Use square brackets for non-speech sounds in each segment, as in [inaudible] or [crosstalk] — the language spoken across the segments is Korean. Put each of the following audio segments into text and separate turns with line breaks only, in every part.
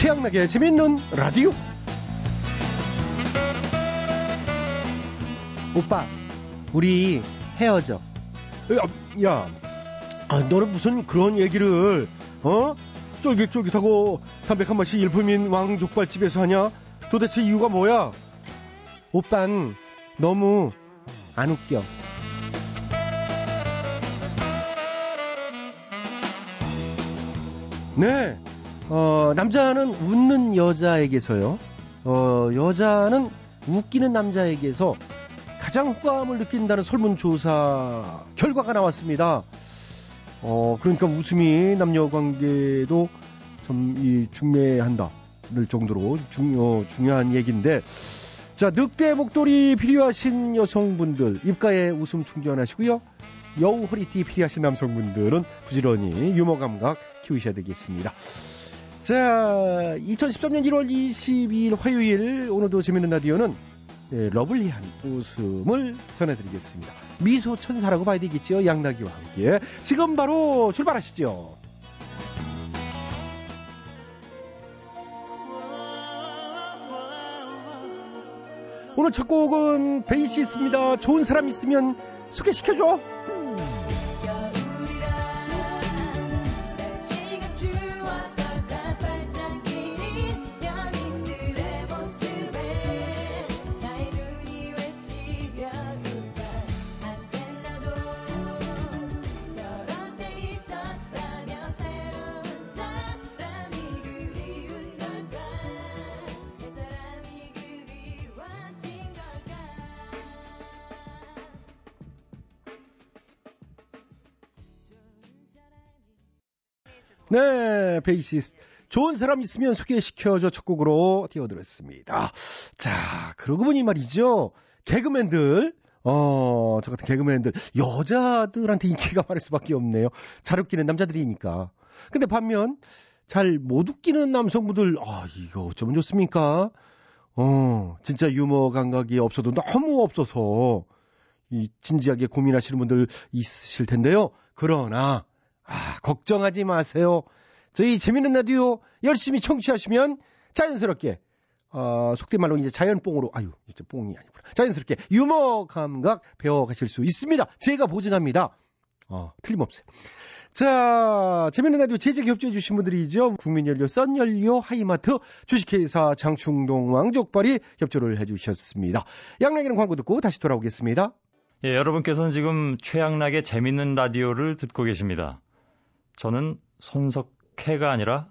최양락의 재밌는 라디오. 오빠, 우리 헤어져. 야, 야 아, 너는 무슨 그런 얘기를, 어? 쫄깃쫄깃하고 담백한 맛이 일품인 왕족발집에서 하냐? 도대체 이유가 뭐야? 오빤 너무 안 웃겨. 네. 어, 남자는 웃는 여자에게서요. 어, 여자는 웃기는 남자에게서 가장 호감을 느낀다는 설문조사 결과가 나왔습니다. 어, 그러니까 웃음이 남녀 관계도 좀, 이, 중매한다. 를 정도로 중, 어, 중요한 얘기인데. 자, 늑대 목도리 필요하신 여성분들, 입가에 웃음 충전하시고요. 여우 허리띠 필요하신 남성분들은 부지런히 유머 감각 키우셔야 되겠습니다. 자, 2013년 1월 22일 화요일, 오늘도 재밌는 라디오는 네, 러블리한 웃음을 전해드리겠습니다. 미소 천사라고 봐야 되겠죠. 양나기와 함께. 지금 바로 출발하시죠. 오늘 첫 곡은 베이시스입니다. 좋은 사람 있으면 소개시켜줘. 네, 베이시스. 좋은 사람 있으면 소개시켜줘 첫 곡으로 띄워드렸습니다. 자, 그러고 보니 말이죠. 개그맨들, 어, 저 같은 개그맨들, 여자들한테 인기가 많을 수밖에 없네요. 잘 웃기는 남자들이니까. 근데 반면, 잘 못 웃기는 남성분들, 아, 이거 어쩌면 좋습니까? 어, 진짜 유머 감각이 없어도 너무 없어서, 이, 진지하게 고민하시는 분들 있으실 텐데요. 그러나, 아, 걱정하지 마세요. 저희 재밌는 라디오 열심히 청취하시면 자연스럽게 어, 속된 말로 이제 자연뽕으로 아유 이제 뽕이 아니구나 자연스럽게 유머 감각 배워가실 수 있습니다. 제가 보증합니다. 어, 틀림없어요. 자, 재밌는 라디오 제작 협조해 주신 분들이죠. 국민연료, 썬연료, 하이마트, 주식회사 장충동 왕족발이 협조를 해 주셨습니다. 양락이는 광고 듣고 다시 돌아오겠습니다.
예, 여러분께서는 지금 최양락의 재밌는 라디오를 듣고 계십니다. 저는 손석해가 아니라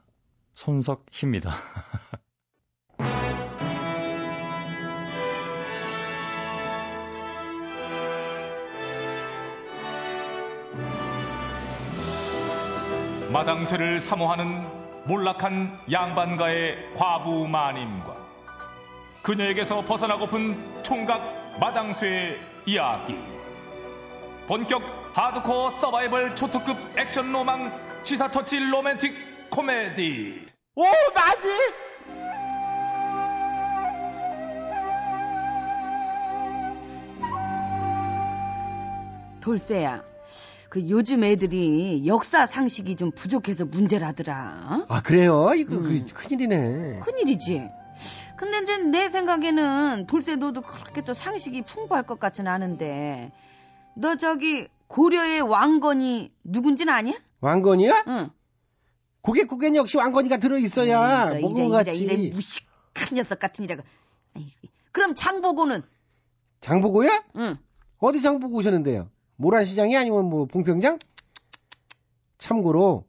손석희입니다. [laughs]
마당쇠를 사모하는 몰락한 양반가의 과부 마님과 그녀에게서 벗어나고픈 총각 마당쇠의 이야기. 본격 하드코어 서바이벌 초특급 액션 로망 시사 터치 로맨틱 코미디.
오, 맞지?
돌쇠야. 그 요즘 애들이 역사 상식이 좀 부족해서 문제라더라.
아, 그래요? 이거
음.
그, 큰일이네.
큰일이지. 근데 이제 내 생각에는 돌쇠 너도 그렇게 또 상식이 풍부할 것 같진 않은데 너 저기 고려의 왕건이 누군지는 아냐?
왕건이야?
응.
고개 고개는 역시 왕건이가 들어있어야 먹은
이래, 이래 무식한 녀석 같으니라고. 아이고. 그럼 장보고는?
장보고야?
응.
어디 장보고 오셨는데요? 모란시장이 아니면 뭐 봉평장? 참고로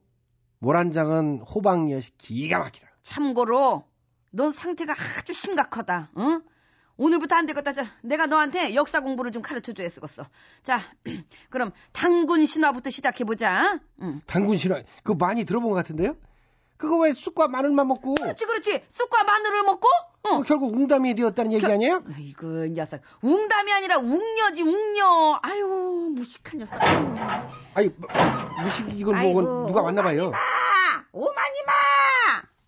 모란장은 호박엿이 기가 막히다.
참고로 넌 상태가 아주 심각하다. 응? 오늘부터 안 되겠다. 자, 내가 너한테 역사 공부를 좀 가르쳐 줘야 쓰겠어. 자, [clears throat] 그럼 당군 신화부터 시작해 보자. 응.
당군 신화 그거 많이 들어본 것 같은데요? 그거 왜 쑥과 마늘만 먹고
그렇지, 그렇지. 쑥과 마늘을 먹고. 어.
그 결국 웅담이 되었다는 얘기 아니에요?
아이고, 이 녀석. 웅담이 아니라 웅녀지, 웅녀. 아유, 무식한 녀석. 아유.
뭐, 무식 이걸 먹은 누가 왔나 봐요.
오마니마! 오마니마!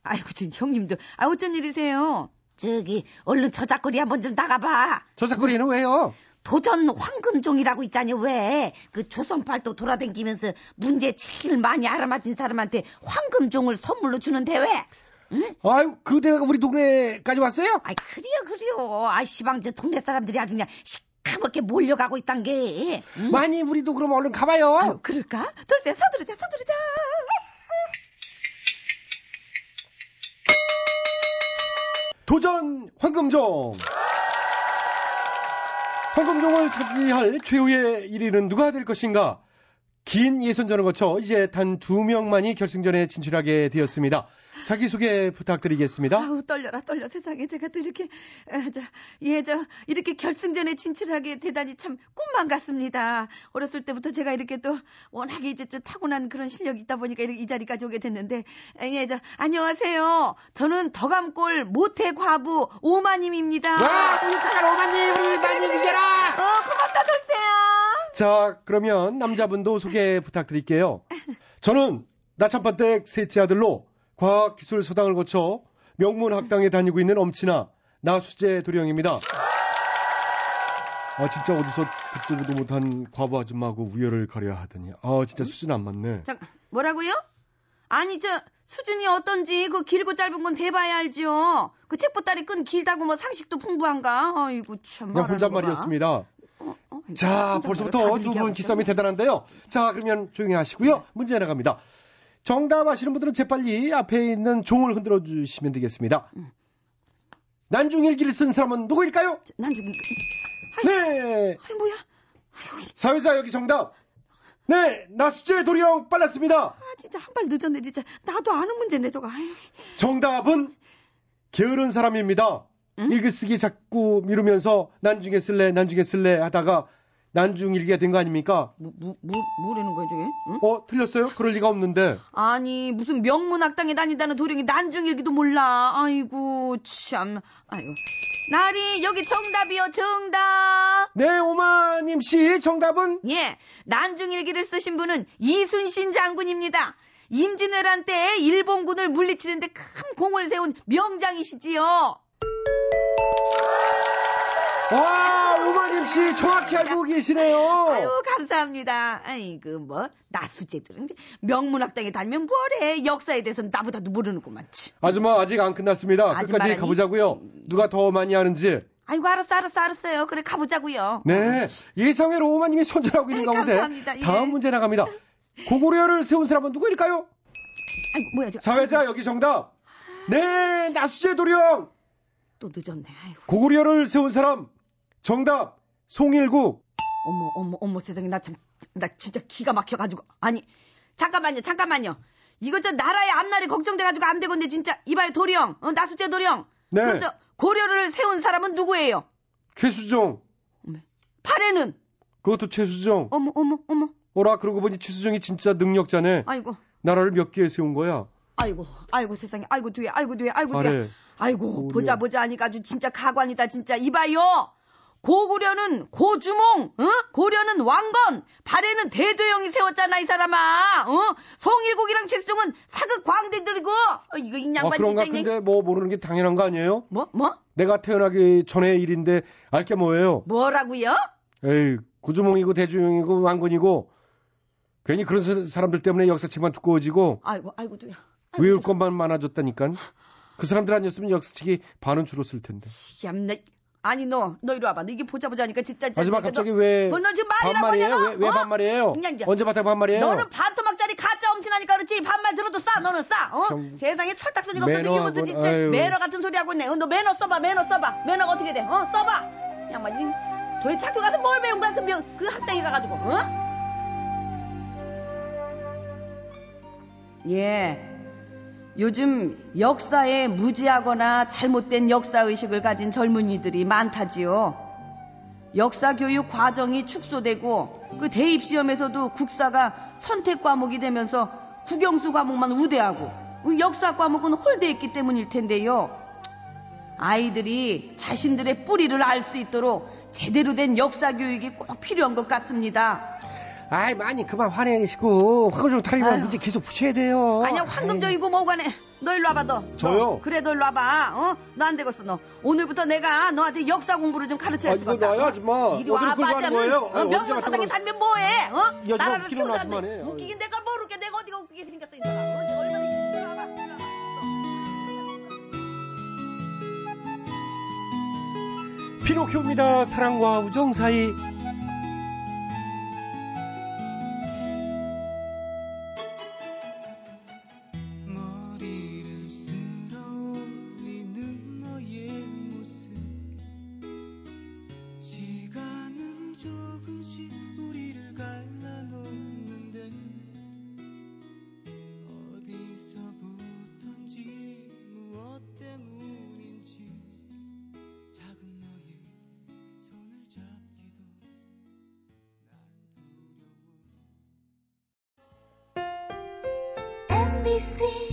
아이고, 저 형님도. 아, 어쩐 일이세요? 저기, 얼른 저작거리 한번 좀 나가봐.
저작거리는 왜요?
도전 황금종이라고 있잖니, 왜? 그 조선팔도 돌아다니면서 문제 제일 많이 알아맞힌 사람한테 황금종을 선물로 주는 대회. 응?
아유, 그대가 우리 동네까지 왔어요?
아이 그래요 그래요. 아이 시방 저 동네 사람들이 아주 그냥 시커멓게 몰려가고 있단 게. 응?
많이 우리도 그럼 얼른 가봐요.
아유 그럴까? 돌쇠 서두르자 서두르자.
도전 황금종. 황금종을 차지할 최후의 1위는 누가 될 것인가? 긴 예선전을 거쳐 이제 단 두 명만이 결승전에 진출하게 되었습니다. 자기소개 부탁드리겠습니다.
아우 떨려라 떨려 세상에 제가 또 이렇게 예저 이렇게 결승전에 진출하게 되다니 참 꿈만 같습니다. 어렸을 때부터 제가 이렇게 또 워낙에 이제 좀 타고난 그런 실력이 있다 보니까 이렇게 이 자리까지 오게 됐는데 예 저 안녕하세요. 저는 더감골 모태 과부 오마님입니다.
와, 우리 딸 오마님, 우리 많이 이겨라!
어 고맙다 돌쇠야.
자, 그러면 남자분도 소개 부탁드릴게요. 저는 나참반댁 셋째 아들로 과학기술소당을 거쳐 명문학당에 다니고 있는 엄친아 나수재 도령입니다. 아 진짜 어디서 듣지도 못한 과부 아줌마하고 우열을 가려야 하더니 아 진짜 수준 안 맞네.
잠깐 뭐라고요? 아니 저 수준이 어떤지 그 길고 짧은 건 대봐야 알지요. 그 책보따리 끈 길다고 뭐 상식도 풍부한가? 아이고 참.
그냥. 혼잣말이었습니다.
어, 어,
자 벌써부터 두 분 기싸움이. 대단한데요. 자 그러면 조용히 하시고요. 문제 나갑니다. 정답 아시는 분들은 재빨리 앞에 있는 종을 흔들어 주시면 되겠습니다. 난중일기를 쓴 사람은 누구일까요?
난 저기
네.
아이 뭐야?
사회자 여기 정답. 네, 나수재 도령 빨랐습니다.
아 진짜 한 발 늦었네 진짜. 나도 아는 문제인데 저거. 아유.
정답은 게으른 사람입니다. 읽으쓰기 자꾸 미루면서 난중에 쓸래, 난중에 쓸래 하다가 난중일기가 된 거 아닙니까?
뭐, 뭐, 뭐, 뭐라는 거야, 저게? 응?
어, 틀렸어요? 그럴 리가 없는데.
아니, 무슨 명문학당에 다닌다는 도령이 난중일기도 몰라. 아이고, 참. 아이고. 나리, 여기 정답이요, 정답!
네, 오마님 씨, 정답은?
예, 난중일기를 쓰신 분은 이순신 장군입니다. 임진왜란 때 일본군을 물리치는데 큰 공을 세운 명장이시지요.
와, 오마님 씨, 정확히 알고 계시네요.
아유, 감사합니다. 아이고, 뭐, 나수제들은 명문학당에 다니면 뭐래. 역사에 대해서는 나보다도 모르는구만. 참.
아줌마, 아직 안 끝났습니다. 끝까지? 가보자고요. 누가 더 많이 아는지.
아이고, 알았어, 알았어, 알았어요. 그래, 가보자고요.
네, 예상외로 오마님이 손절하고 있는
아이,
가운데
감사합니다. 예.
다음 문제 나갑니다. 고구려를 세운 사람은 누구일까요?
아이고, 뭐야, 저.
사회자 여기 정답. 네, 나수재 도령.
또 늦었네. 아이고,
고구려를 세운 사람. 정답. 송일국.
어머, 어머, 어머, 세상에. 나 참, 나 진짜 기가 막혀가지고. 아니, 잠깐만요, 잠깐만요. 이거 저 나라의 앞날이 걱정돼가지고 안 되건데, 진짜. 이봐요, 도령. 어, 나수재 도령.
네.
그럼 저, 고려를 세운 사람은 누구예요?
최수종.
팔에는?
그것도 최수종.
어머, 어머, 어머.
오라 그러고 보니 최수종이 진짜 능력자네.
아이고,
나라를 몇개 세운 거야.
아이고, 아이고, 세상에. 아이고, 뒤에, 아이고, 뒤에, 아이고, 뒤에.
아래.
아이고,
고구려.
보자, 보자 하니까 아주 진짜 가관이다, 진짜. 이봐요! 고구려는 고주몽, 어? 고려는 왕건, 발에는 대조영이 세웠잖아, 이 사람아, 어? 송일국이랑 최수종은 사극 광대들이고, 어, 이거
아
인양반
그런가?
진짜.
근데 뭐 모르는 게 당연한 거 아니에요?
뭐, 뭐?
내가 태어나기 전의 일인데 알게 뭐예요?
뭐라고요?
에이, 구주몽이고 대주영이고 왕건이고 괜히 그런 사- 사람들 때문에 역사책만 두꺼워지고
아이고, 아이고, 두야.
외울 것만 많아졌다니까. 그 사람들 아니었으면 역사책이 반은 줄었을 텐데.
얌내. 아니, 너, 너 이리 와봐. 너 이게 보자 보자 하니까 진짜. 진짜
하지만
너-
갑자기 왜
어, 너 지금
반말이에요?
뭐냐,
왜,
너?
왜
어?
반말이에요?
그냥 이제.
언제 바탕 반말이에요?
너는 반토막짜리 가짜 엄친하니까 그렇지 반말 들어도 싸 너는 싸 어?
참,
세상에 철딱서니가 없는데 이게 무슨 진짜
아유.
매너 같은 소리 하고 있네 어, 너 매너 써봐 매너 써봐 매너가 어떻게 돼 어 써봐 양반 이 도대체 학교 가서 뭘 배운 거야 그, 명, 그 학당에 가가지고 어? 예 요즘 역사에 무지하거나 잘못된 역사의식을 가진 젊은이들이 많다지요 역사 교육 과정이 축소되고 그 대입 시험에서도 국사가 선택 과목이 되면서 국영수 과목만 우대하고 그 역사 과목은 홀대했기 때문일 텐데요. 아이들이 자신들의 뿌리를 알 수 있도록 제대로 된 역사 교육이 꼭 필요한 것 같습니다.
아이 많이 그만 화내시고 황금적 탈이면 문제 계속 붙여야 돼요.
아니야 황금적이고 뭐가네. 너 일로 와봐 너.
저요?
너. 그래 너 일로 와봐. 어? 너 안 되겠어 너. 오늘부터 내가 너한테 역사 공부를 좀 가르쳐야 될것 같다.
이거 아줌마. 어? 이리
와봐 하면 어, 명문 사당에 살면 뭐해? 어?
야,
나라를 키우는데 웃기긴 내가 모르게 내가 어디가 웃기게 생겼어 이 사람. 어? 내가 얼마나 이리 와봐. 이리 와봐.
피노키오입니다. 사랑과 우정 사이
난두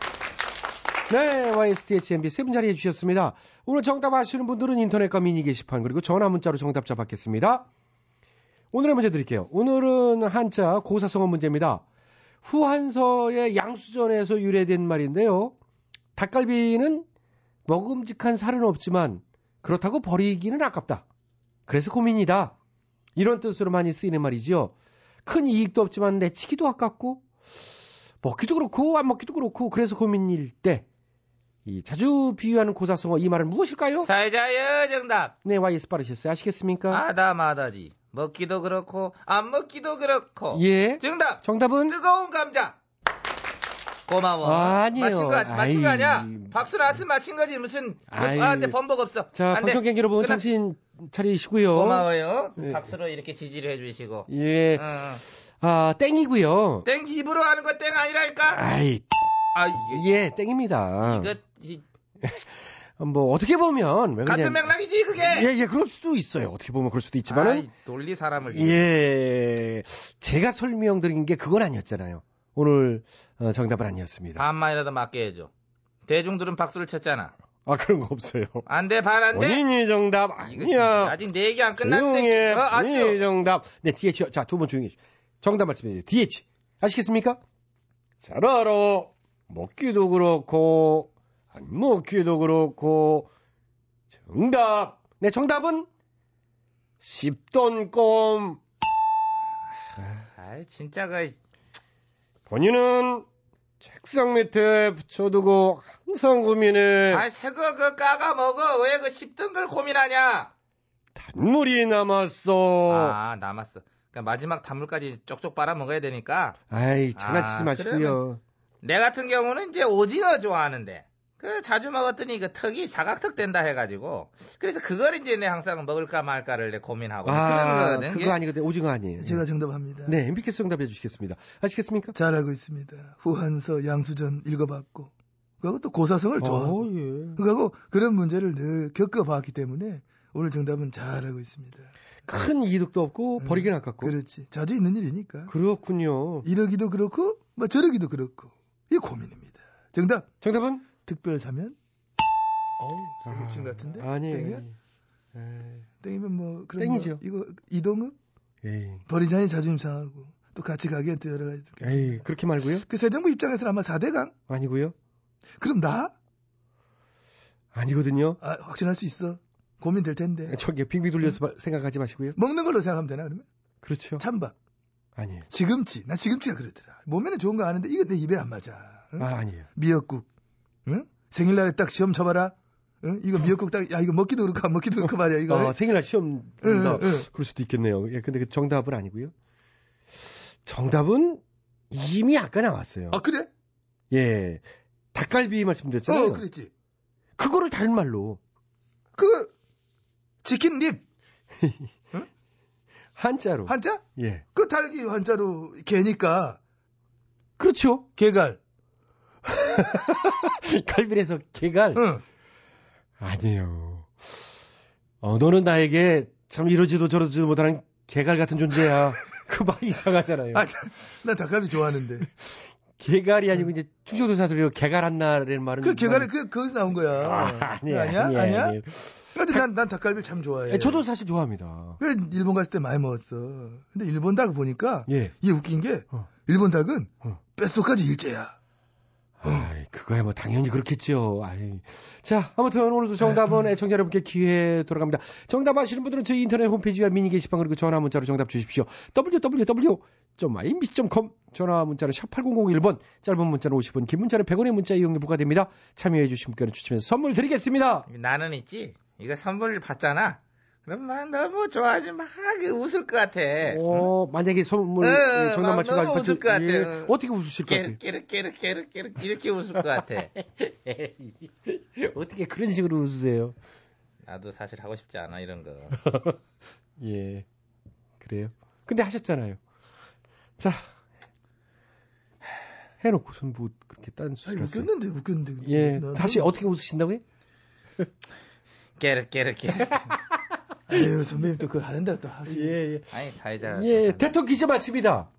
네, YSTHMB 세분 자리해 주셨습니다. 오늘 정답 아시는 분들은 인터넷과 미니 게시판 그리고 전화 문자로 정답자 받겠습니다. 오늘의 문제 드릴게요. 오늘은 한자 고사성어 문제입니다. 후한서의 양수전에서 유래된 말인데요. 닭갈비는 먹음직한 살은 없지만 그렇다고 버리기는 아깝다. 그래서 고민이다. 이런 뜻으로 많이 쓰이는 말이죠. 큰 이익도 없지만 내치기도 아깝고 먹기도 그렇고 안 먹기도 그렇고 그래서 고민일 때 이 자주 비유하는 고사성어 이 말은 무엇일까요?
사회자여 정답.
네, YS 빠르셨어요. 아시겠습니까?
아다마다지. 먹기도 그렇고 안 먹기도 그렇고.
예.
정답.
정답은
뜨거운 감자. 고마워. 맞힌 거, 맞힌 거
아이.
아니야? 박수 나왔으면 맞힌 거지. 무슨.
아이.
아, 근데 번복 없어.
자. 방청객 여러분
끝났-
정신 차리시고요.
고마워요.
네.
박수로 이렇게 지지를 해주시고.
예.
응, 응.
아, 땡이고요.
땡 입으로 하는 거 땡 아니라니까?
아이,
아, 이게.
예, 땡입니다.
이거, 이-
뭐 어떻게 보면 왜
같은 맥락이지, 그게?
예, 예, 그럴 수도 있어요. 어떻게 보면 그럴 수도 있지만은
아이, 논리 사람을.
예. 제가 설명드린 게 그건 아니었잖아요. 오늘 어, 정답은 아니었습니다.
반만이라도 맞게 해줘. 대중들은 박수를 쳤잖아.
아, 그런 거 없어요.
안 돼, 반안 돼?
본인이 정답 아니야.
아직 네 얘기 안. 끝났는데. 어,
본인이. 정답. 네, DH. 자, 두 번 조용히. 정답 말씀해 주세요. DH. 아시겠습니까? 잘 알아. 먹기도 그렇고, 안 먹기도 그렇고. 정답. 네, 정답은 씹던 껌.
아이, 진짜 그,
본인은 책상 밑에 붙여두고 항상 고민해.
아이, 새거 그 까가 먹어. 왜그 씹던 걸 고민하냐?
단물이 남았어.
아, 남았어. 그러니까 마지막 단물까지 쪽쪽 빨아 먹어야 되니까.
아이, 장난치지
아,
마시고요.
내 같은 경우는 이제 오징어 좋아하는데. 그 자주 먹었더니 그 턱이 사각턱 된다 해가지고. 그래서 그걸 이제 내 항상 먹을까 말까를 내 고민하고. 그런
아,
거거든.
그거 아니거든요. 오징어 아니에요.
제가 정답합니다.
네, MBK 정답해 주시겠습니다. 아시겠습니까?
잘 알고 있습니다. 후한서 양수전 읽어봤고, 그하고 또 고사성을 좋아하고,
어, 예.
그하고 그런 문제를 늘 겪어봤기 때문에 오늘 정답은 잘 알고 있습니다.
큰 이득도 없고
음,
버리긴 아깝고.
그렇지. 자주 있는 일이니까.
그렇군요.
이러기도 그렇고, 뭐 저러기도 그렇고. 이게 고민입니다. 정답.
정답은?
특별 사면? 어우, 세고친 같은데?
아니에요.
땡이야?
에이,
땡이면 뭐, 그럼
땡이죠.
뭐 이거 이동읍?
에이,
버리자니 자존심 상하고. 또 같이 가기엔 또 여러 가지.
에이, 그렇게 말고요?
그 새 정부 입장에서는 아마 4대강?
아니고요?
그럼 나?
아니거든요.
아, 확신할 수 있어. 고민될 텐데.
저기 빙빙 돌려서 마- 생각하지 마시고요.
먹는 걸로 생각하면 되나, 그러면?
그렇죠.
찬밥.
아니에요.
시금치. 나 시금치가 그러더라. 몸에는 좋은 거 아는데 이거 내 입에 안 맞아. 응?
아, 아니에요.
미역국. 응? 생일날에 딱 시험 쳐봐라. 응? 이거 미역국 딱, 야, 이거 먹기도 그렇고 안 먹기도 그렇고 말이야, 이거.
아, 생일날 시험
응,
본다.
응.
그럴 수도 있겠네요. 예, 근데 그 정답은 아니고요. 정답은 이미 아까 나왔어요.
아, 그래?
예. 닭갈비 말씀드렸잖아요.
어, 그랬지.
그거를 다른 말로
그 치킨 립 [laughs]
한자로.
한자?
예.
그 달기 한자로 개니까
그렇죠.
개갈. [laughs]
갈비에서 개갈.
응.
아니에요. 어, 너는 나에게 참 이러지도 저러지도 못하는 개갈 같은 존재야. [laughs] 그 말이 이상하잖아요.
아, 난 닭갈비 좋아하는데.
개갈이 아니고 이제 충청도사들이 개갈 한나라는 말은
그 개갈이 그 거기서 나온 거야.
아, 아니야,
아니야?
아니야,
아니야?
아니에요.
근데 난, 난 닭갈비 참 좋아해.
예, 저도 사실 좋아합니다.
그 일본 갔을 때 많이 먹었어. 근데 일본 닭 보니까
예.
이게 웃긴 게
어.
일본 닭은
어.
뼛속까지 일제야.
아이, 그거야 뭐 당연히 그렇겠죠. 아이. 자, 아무튼 오늘도 정답은 애청자 여러분께 기회 돌아갑니다. 정답 아시는 분들은 저희 인터넷 홈페이지와 미니 게시판 그리고 전화 문자로 정답 주십시오. www.imbc.com 전화 문자는 샵 8001번 짧은 문자는 50원 긴 문자는 100원의 문자 이용료 부과됩니다. 참여해 주신 분께는 추첨해서 선물 드리겠습니다.
나는 있지. 이거 선물 받잖아. 그럼 막 너무 좋아하지 막 웃을 것 같아.
어, 만약에 선물
어,
예, 정답
막
맞추고
너무
가지고
웃을 것 같아.
예, 어떻게 웃으실 것 같아요?
깨르 깨르 깨르 깨르 깨르 이렇게 웃을 것 같아. [laughs]
어떻게 그런 식으로 웃으세요?
나도 사실 하고 싶지 않아 이런 거. [laughs]
예. 그래요. 근데 하셨잖아요. 자. 해놓고선 뭐 그렇게 딴 소리 하세요.
웃겼는데, 웃겼는데.
예.
난
다시 어떻게 웃으신다고요? [laughs]
깨르 깨르 깨르.
아유, 선배님 또 그걸 하는데 또 하시.
예, 예.
아니 사회자.
예, 대통령 기자 마칩니다.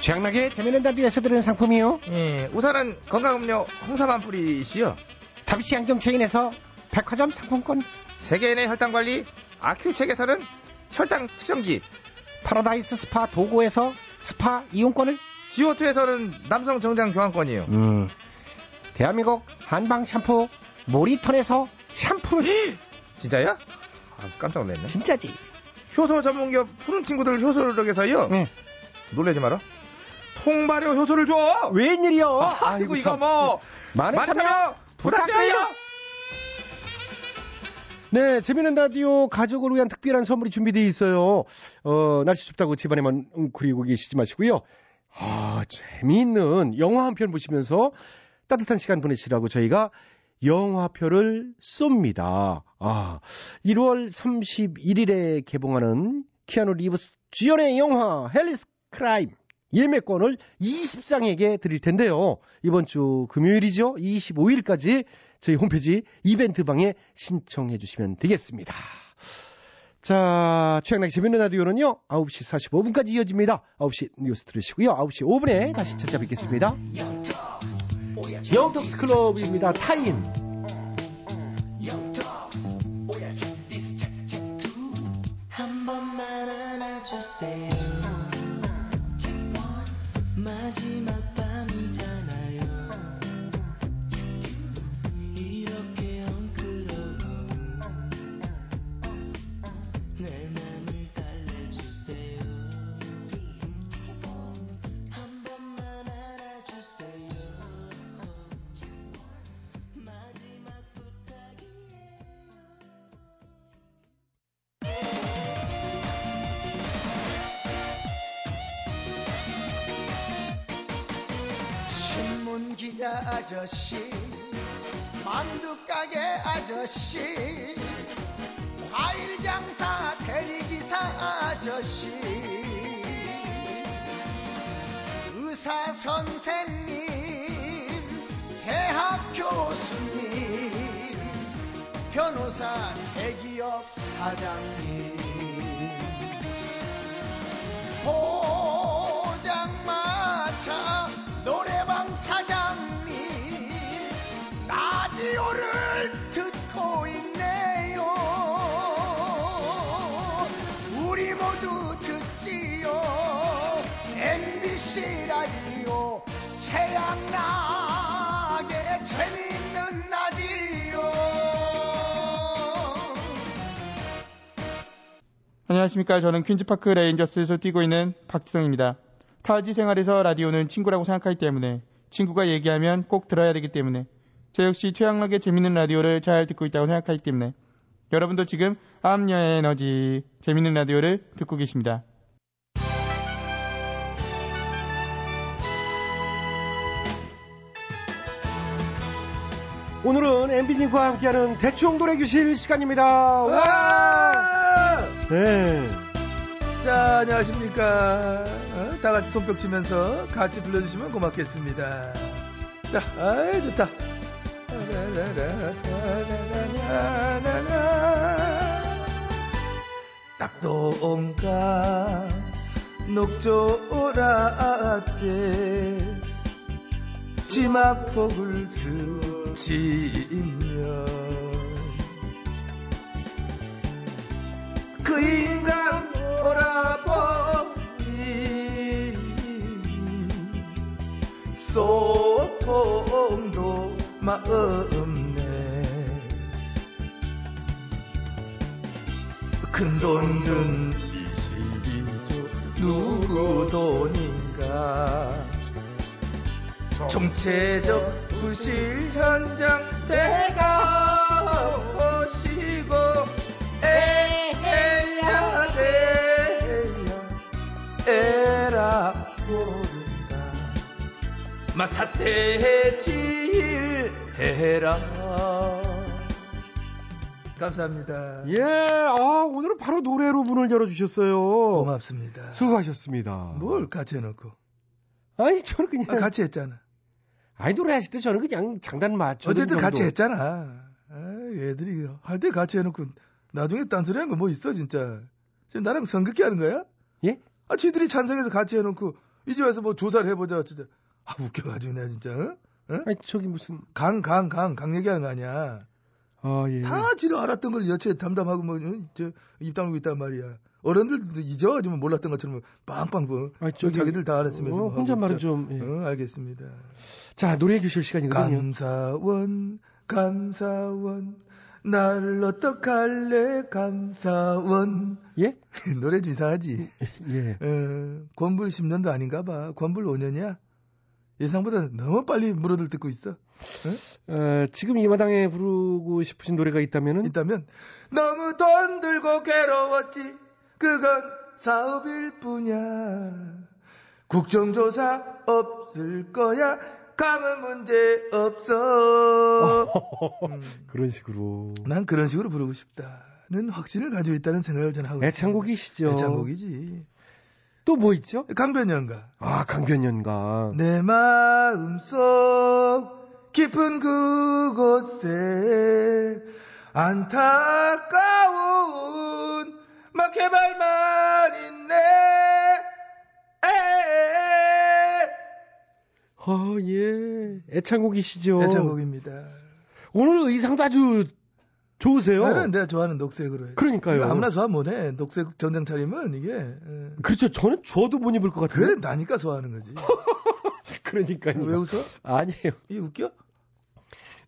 최양락의 재미있는 단비에서 드리는 상품이요.
예, 우선은 건강음료 홍삼 한 뿌리시요.
다비치 안경체인에서 백화점 상품권.
세계인의 혈당 관리 아큐책에서는 혈당 측정기.
파라다이스 스파 도구에서 스파 이용권을.
지오투에서는 남성 정장 교환권이요.
음. 대한민국 한방 샴푸 모리톤에서 샴푸를.
진짜야? 아, 깜짝 놀랐네.
진짜지?
효소 전문기업 푸른 친구들 효소력에서요.
네.
놀라지 마라. 통발효 효소를 줘.
웬일이요?
아이고 이거 뭐
많은 참여
많잖아. 부탁드려요.
네, 재미있는 라디오 가족을 위한 특별한 선물이 준비되어 있어요. 어, 날씨 춥다고 집안에만 웅크리고 계시지 마시고요. 아, 재미있는 영화 한 편 보시면서 따뜻한 시간 보내시라고 저희가 영화표를 쏩니다. 아, 1월 31일에 개봉하는 키아누 리브스 주연의 영화 Henry's Crime 예매권을 20쌍에게 드릴 텐데요. 이번 주 금요일이죠. 25일까지 저희 홈페이지 이벤트 방에 신청해 주시면 되겠습니다. 자, 최양락 재밌는 라디오는요, 9시 45분까지 이어집니다. 9시 뉴스 들으시고요. 9시 5분에 다시 찾아뵙겠습니다. 영톡스 클럽입니다. 타인.
마지막
기자 아저씨, 만두 가게 아저씨, 과일 장사 대리기사 아저씨, 의사 선생님, 대학 교수님, 변호사 대기업 사장님. 포 라디오 최양락의 재밌는 라디오
안녕하십니까. 저는 퀸즈파크 레인저스에서 뛰고 있는 박지성입니다. 타지 생활에서 라디오는 친구라고 생각하기 때문에 친구가 얘기하면 꼭 들어야 되기 때문에 저 역시 최양락의 재밌는 라디오를 잘 듣고 있다고 생각하기 때문에 여러분도 지금 삶의 에너지 재밌는 라디오를 듣고 계십니다.
오늘은 MB님과 함께하는 대충 노래 교실 시간입니다. 와!
와!
네.
자, 안녕하십니까. 어, 다 같이 손뼉 치면서 같이 불러주시면 고맙겠습니다. 자, 아이, 좋다. 낙동강 녹조라게 치마폭을 스 치며 그 인간 오라버니 소통도 마음내 큰돈 든 22조 누구 돈인가 정체적 부실 현장 대가 보시고 에야 대야 에라 모른다 마사태 질 해라 감사합니다
예, 아, 오늘은 바로 노래로 문을 열어주셨어요.
고맙습니다
수고하셨습니다.
뭘 같이 해놓고
아니, 저는 그냥.
아, 같이 했잖아
아니, 노래하실 때 저는 그냥 장단 맞춰.
어쨌든 같이 했잖아. 아, 얘들이 할 때 같이 해놓고 나중에 딴소리 하는 거 뭐 있어 진짜. 지금 나랑 선긋기 하는 거야?
예?
아, 쥐들이 찬성해서 같이 해놓고 이제 와서 뭐 조사를 해보자 진짜. 아 웃겨가지고 내가 진짜. 어? 어?
아니, 저기 무슨.
강, 강, 강, 강 얘기하는 거 아니야.
아, 예.
다 지도 알았던 걸 여체 담담하고 뭐, 어, 저, 입 다물고 있단 말이야. 어른들도 잊어가지고 몰랐던 것처럼 빵빵 뭐.
아니, 저기,
자기들 다 알았으면서.
어,
뭐
혼잣말은. 좀, 예.
어, 알겠습니다.
자, 노래 교실 시간이거든요.
감사원 감사원 나를 어떡할래 감사원
예? [laughs]
노래 좀 이상하지 [laughs]
예.
어, 권불 10년도 아닌가 봐 권불 5년이야 예상보다 너무 빨리 물어들 듣고 있어
어, 지금 이 마당에 부르고 싶으신 노래가 있다면은?
있다면 너무 돈 들고 괴로웠지 그건 사업일 뿐이야 국정조사 없을 거야 가면 문제 없어 [laughs] 음.
그런 식으로.
난 그런 식으로 부르고 싶다는 확신을 가지고 있다는 생각을 저는 하고
애창곡이시죠.
애창곡이지.
또 뭐 있죠?
강변연가.
아, 강변연가.
내 마음속 깊은 그곳에 안타까운 막해발만 있네. 에에에.
아, 예. 애창곡이시죠.
애창곡입니다.
오늘 의상도 아주 좋으세요.
나는 내가 좋아하는 녹색으로 해.
그러니까요.
아무나 소화 못해. 녹색 전장 차림은 이게. 예.
그렇죠. 저는 줘도 못 입을 것 같아요.
그래 나니까 소화하는 거지. [laughs]
그러니까요.
왜 웃어?
아니에요.
이 웃겨?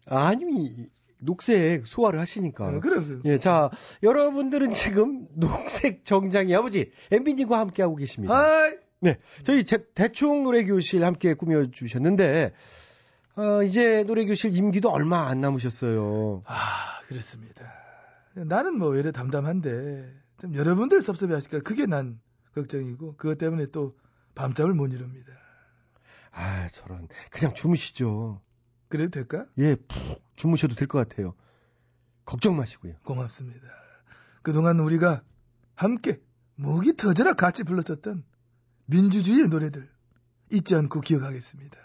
아니, 녹색 소화를 하시니까.
어, 그래, 그래.
예, 자, 여러분들은 지금 [laughs] 녹색 정장의 아버지, 엠비님과 함께하고 계십니다.
하이!
네, 저희 제- 대충 노래교실 함께 꾸며주셨는데, 어, 이제 노래교실 임기도 얼마 안 남으셨어요.
아, 그렇습니다. 나는 뭐 외래 담담한데, 좀 여러분들 섭섭해 하실까, 그게 난 걱정이고, 그것 때문에 또 밤잠을 못 이룹니다.
아, 저런. 그냥 주무시죠.
그래도 될까?
예, 푹 주무셔도 될 것 같아요. 걱정 마시고요.
고맙습니다. 그동안 우리가 함께 목이 터져라 같이 불렀었던 민주주의의 노래들 잊지 않고 기억하겠습니다.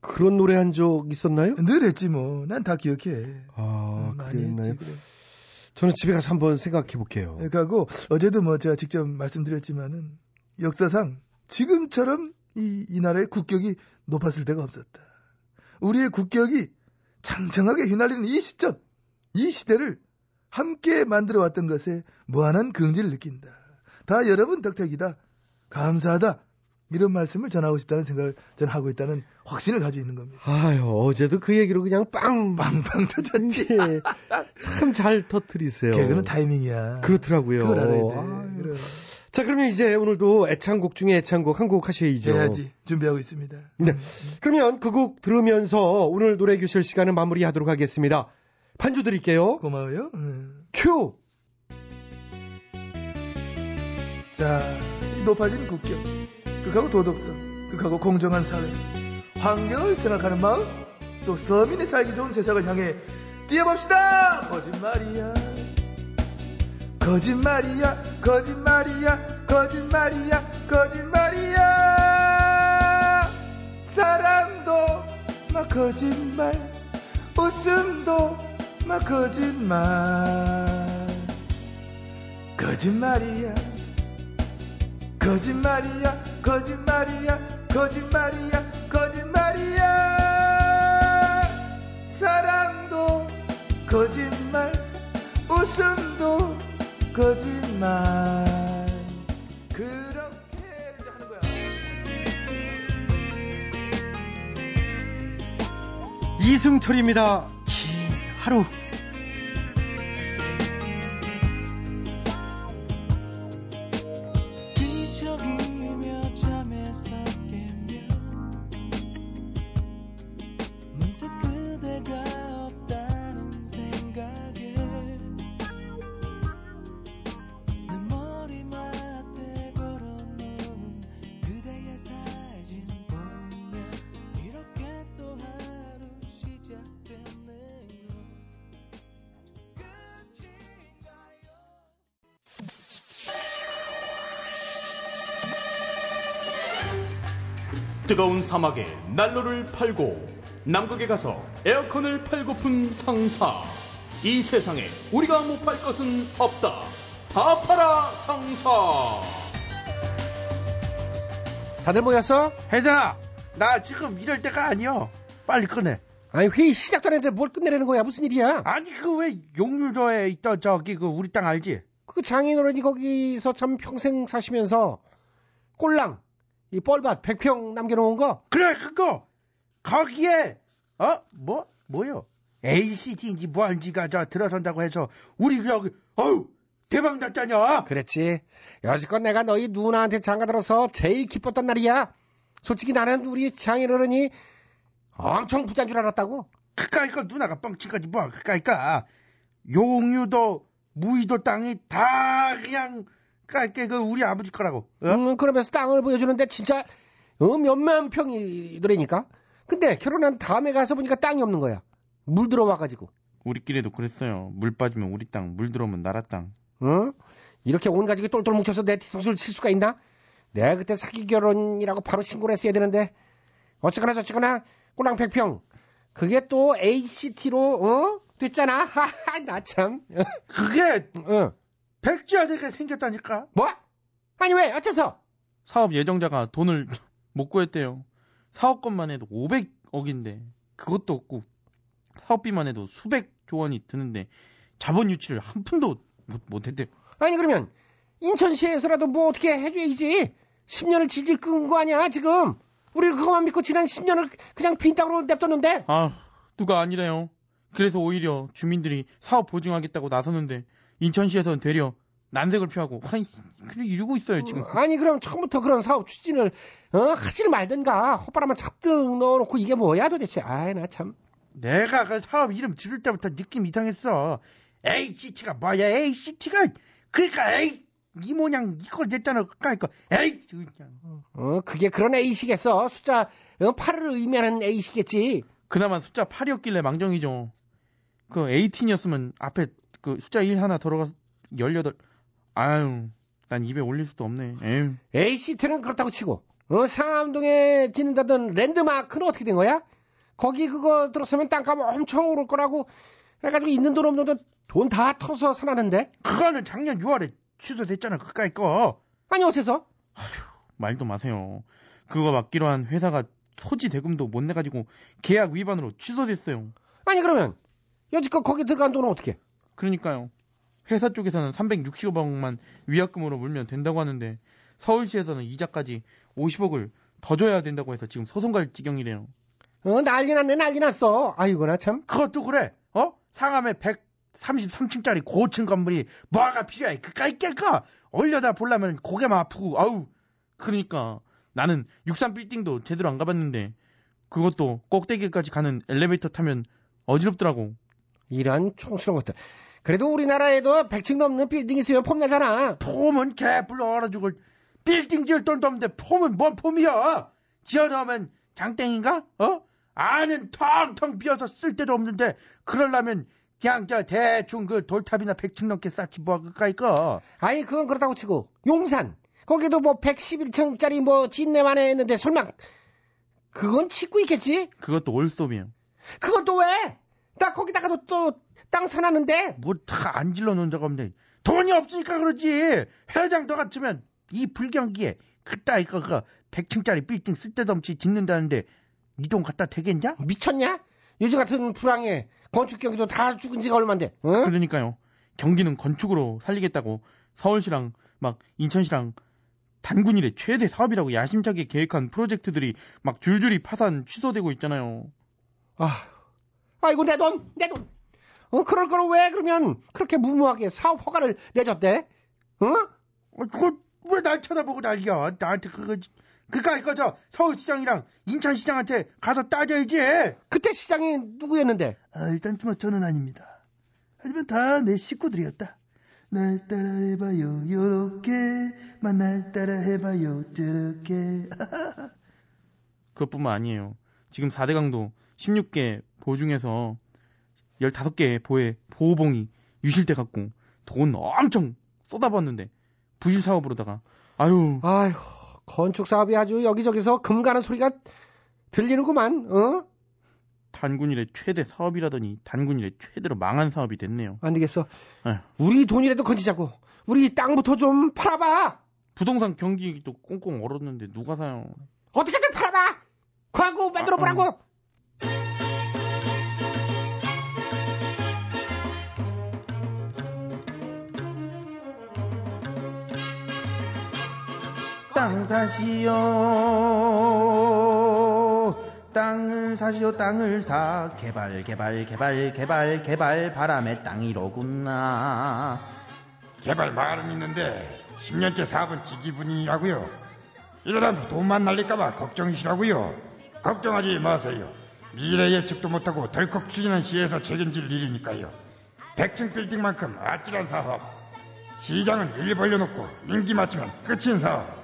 그런 노래 한 적 있었나요?
늘 했지 뭐. 난 다 기억해.
아,
음, 많이
그랬나요?
했지. 그래.
저는 집에 가서 한번 생각해 볼게요.
그러고 어제도 뭐 제가 직접 말씀드렸지만은 역사상 지금처럼 이, 이 나라의 국격이 높았을 때가 없었다. 우리의 국격이 창창하게 휘날리는 이 시점, 이 시대를 함께 만들어 왔던 것에 무한한 긍지를 느낀다. 다 여러분 덕택이다. 감사하다. 이런 말씀을 전하고 싶다는 생각을 전 하고 있다는 확신을 가지고 있는 겁니다.
아유, 어제도 그 얘기로 그냥 빵!
빵빵 터졌지.
참 잘 터트리세요.
개그는 타이밍이야.
그렇더라고요.
그걸 알아야 돼.
아유.
그래.
자, 그러면 이제 오늘도 애창곡 중에 애창곡 한 곡 하셔야죠.
해야지. 준비하고 있습니다.
네. 그러면 그 곡 들으면서 오늘 노래 교실 시간은 마무리하도록 하겠습니다. 반주 드릴게요.
고마워요. 음.
큐!
자, 이 높아진 국격, 극하고 도덕성, 극하고 공정한 사회, 환경을 생각하는 마음, 또 서민이 살기 좋은 세상을 향해 뛰어봅시다. 거짓말이야. 거짓말이야. 거짓말이야. 거짓말이야. 거짓말이야. 사랑도 막 거짓말. 웃음도 막 거짓말. 거짓말이야. 거짓말이야. 거짓말이야. 거짓말이야. 거짓말이야. 사랑도 거짓말. 거짓말. 그렇게 이제 하는 거야.
이승철입니다. 긴 하루.
뜨거운 사막에 난로를 팔고 남극에 가서 에어컨을 팔고픈 상사. 이 세상에 우리가 못 팔 것은 없다. 다 팔아 상사.
다들 모였어?
혜자, 나 지금 이럴 때가 아니여. 빨리 꺼내.
아니 회의 시작도 안 했는데 뭘 끝내려는 거야? 무슨 일이야?
아니 그 왜 용유도에 있던 저기 그 우리 땅 알지?
그 장인어른이 거기서 참 평생 사시면서 꼴랑 이 뻘밭 100평 남겨놓은 거
그래 그거 거기에 어 뭐 뭐요? ACT인지 뭐인지가 저 들어선다고 해서 우리 저기 어우 대박 났잖여.
그랬지. 여지껏 내가 너희 누나한테 장가 들어서 제일 기뻤던 날이야. 솔직히 나는 우리 장인 어른이 엄청 부자인 줄 알았다고.
그까이까 누나가 뻥친 거지 뭐 그까이까 용유도 무의도 땅이 다 그냥 깔게 그 우리 아버지 거라고. 어?
음, 그러면서 땅을 보여주는데 진짜 어, 몇만 평이더라니까. 근데 결혼한 다음에 가서 보니까 땅이 없는 거야. 물 들어와가지고.
우리끼리도 그랬어요. 물 빠지면 우리 땅, 물 들어오면 나라 땅.
어? 이렇게 온 가족이 똘똘 뭉쳐서 내 뒤통수를 칠 수가 있나? 내가 그때 사기 결혼이라고 바로 신고를 했어야 되는데 어쨌거나 저쨌거나 꼬랑 100평 그게 또 ACT로 어? 됐잖아. [laughs] 하하 나 참.
그게
어.
백지화되게 생겼다니까.
뭐? 아니 왜? 어째서?
사업 예정자가 돈을 [laughs] 못 구했대요. 사업권만 해도 500억인데 그것도 없고 사업비만 해도 수백 조 원이 드는데 자본 유치를 한 푼도 못, 못 했대요.
아니 그러면 인천시에서라도 뭐 어떻게 해줘야지. 10년을 질질 끈거 아니야 지금. 우리를 그것만 믿고 지난 10년을 그냥 빈 땅으로 냅뒀는데.
아 누가 아니래요. 그래서 오히려 주민들이 사업 보증하겠다고 나섰는데 인천시에서는 되려 난색을 표하고 아니 그냥 이러고 있어요 지금.
아니 그럼 처음부터 그런 사업 추진을 어? 하지를 말든가 헛바람만 잔뜩 넣어놓고 이게 뭐야 도대체 아이 나 참
내가 그 사업 이름 들을 때부터 느낌 이상했어. ACT가 뭐야? ACT가 그러니까 A 이 모양 이걸 냈잖아. 그러니까 에이 그냥.
어, 그게 그런 A시겠어 숫자 어, 8을 의미하는 A시겠지
그나마 숫자 8이었길래 망정이죠. 그 18이었으면 앞에 그 숫자 1 하나 들어가서 18. 아유, 난 입에 올릴 수도 없네. 에휴.
ACT는 그렇다고 치고 어, 상암동에 짓는다던 랜드마크는 어떻게 된 거야? 거기 그거 들었으면 땅값 엄청 오를 거라고 해가지고 있는 돈 없는 돈 돈다 털어서 사놨는데
그거는 작년 6월에 취소됐잖아. 그까이 거.
아니 어째서?
말도 마세요. 그거 맡기로 한 회사가 토지 대금도 못 내가지고 계약 위반으로 취소됐어요.
아니 그러면 여지껏 거기 들어간 돈은 어떻게?
그러니까요. 회사 쪽에서는 360억만 위약금으로 물면 된다고 하는데 서울시에서는 이자까지 50억을 더 줘야 된다고 해서 지금 소송 갈 지경이래요.
어 난리 났네 난리 났어 아이고나 참
그것도 그래. 어? 상암에 133층짜리 고층 건물이 뭐가 필요해? 그까이 깰까? 올려다 보려면 고개만 아프고 아우.
그러니까 나는 63 빌딩도 제대로 안 가봤는데 그것도 꼭대기까지 가는 엘리베이터 타면 어지럽더라고.
이런 총스러운 것들 그래도 우리나라에도 100층 넘는 빌딩 있으면 폼나잖아
폼은 개불러 얼어 죽을 빌딩 지을 돈도 없는데 폼은 뭔 폼이야? 지어놓으면 장땡인가? 어?
안은 텅텅 비어서 쓸데도 없는데 그럴라면 그냥 저 대충 그 돌탑이나 100층 넘게 쌓지 뭐 그까이까
아이 그건 그렇다고 치고 용산 거기도 뭐 111층짜리 뭐 진내만에 했는데 설마 그건 짓고 있겠지?
그것도.
그건 또 왜? 나 거기다가도 또 땅 사놨는데
뭐 다 안 질러 놓은 적 없네 돈이 없으니까 그러지 회장 너 같으면 이 불경기에 그따위 거그 100층짜리 빌딩 쓸데도 없이 짓는다는데 니돈 갖다 대겠냐?
미쳤냐? 요즘 같은 불황에 건축 경기도 다 죽은 지가 얼만데 어?
그러니까요. 경기는 건축으로 살리겠다고 서울시랑 막 인천시랑 단군 일의 최대 사업이라고 야심차게 계획한 프로젝트들이 막 줄줄이 파산 취소되고 있잖아요.
아, 아이고 내 돈, 내 돈. 어, 그럴 거를 왜 그러면 그렇게 무모하게 사업 허가를 내줬대? 어?
그거 왜날 쳐다보고 난리야? 나한테 그거 그니까 이거 저 서울시장이랑 인천시장한테 가서 따져야지.
그때 시장이 누구였는데?
아, 일단 뭐 저는 아닙니다. 하지만 다 내 식구들이었다. 날 따라 해봐요, 요렇게. 만날 따라 해봐요, 저렇게. [laughs]
그것뿐만 아니에요. 지금 4대 강도 16개 보 중에서 15개의 보에 보호봉이 유실돼 갖고 돈 엄청 쏟아붓는데 부실 사업으로다가 아유
아휴 건축 사업이 아주 여기저기서 금 가는 소리가 들리는구만. 어?
단군일의 최대 사업이라더니 단군일의 최대로 망한 사업이 됐네요.
안 되겠어.
아휴.
우리 돈이라도 건지자고. 우리 땅부터 좀 팔아봐.
부동산 경기도 꽁꽁 얼었는데 누가 사요?
어떻게든 팔아봐. 광고 만들어 보라고.
땅 사시오 땅을 사시오 땅을 사 개발 개발 개발 개발 개발 바람의 땅이로구나
개발 마을은 있는데 10년째 사업은 지지분이라고요. 이러다 돈만 날릴까봐 걱정이시라고요. 걱정하지 마세요. 미래 예측도 못하고 덜컥 추진한 시에서 책임질 일이니까요. 100층 빌딩만큼 아찔한 사업. 시장은 일 벌려놓고 임기 맞추면 끝인 사업.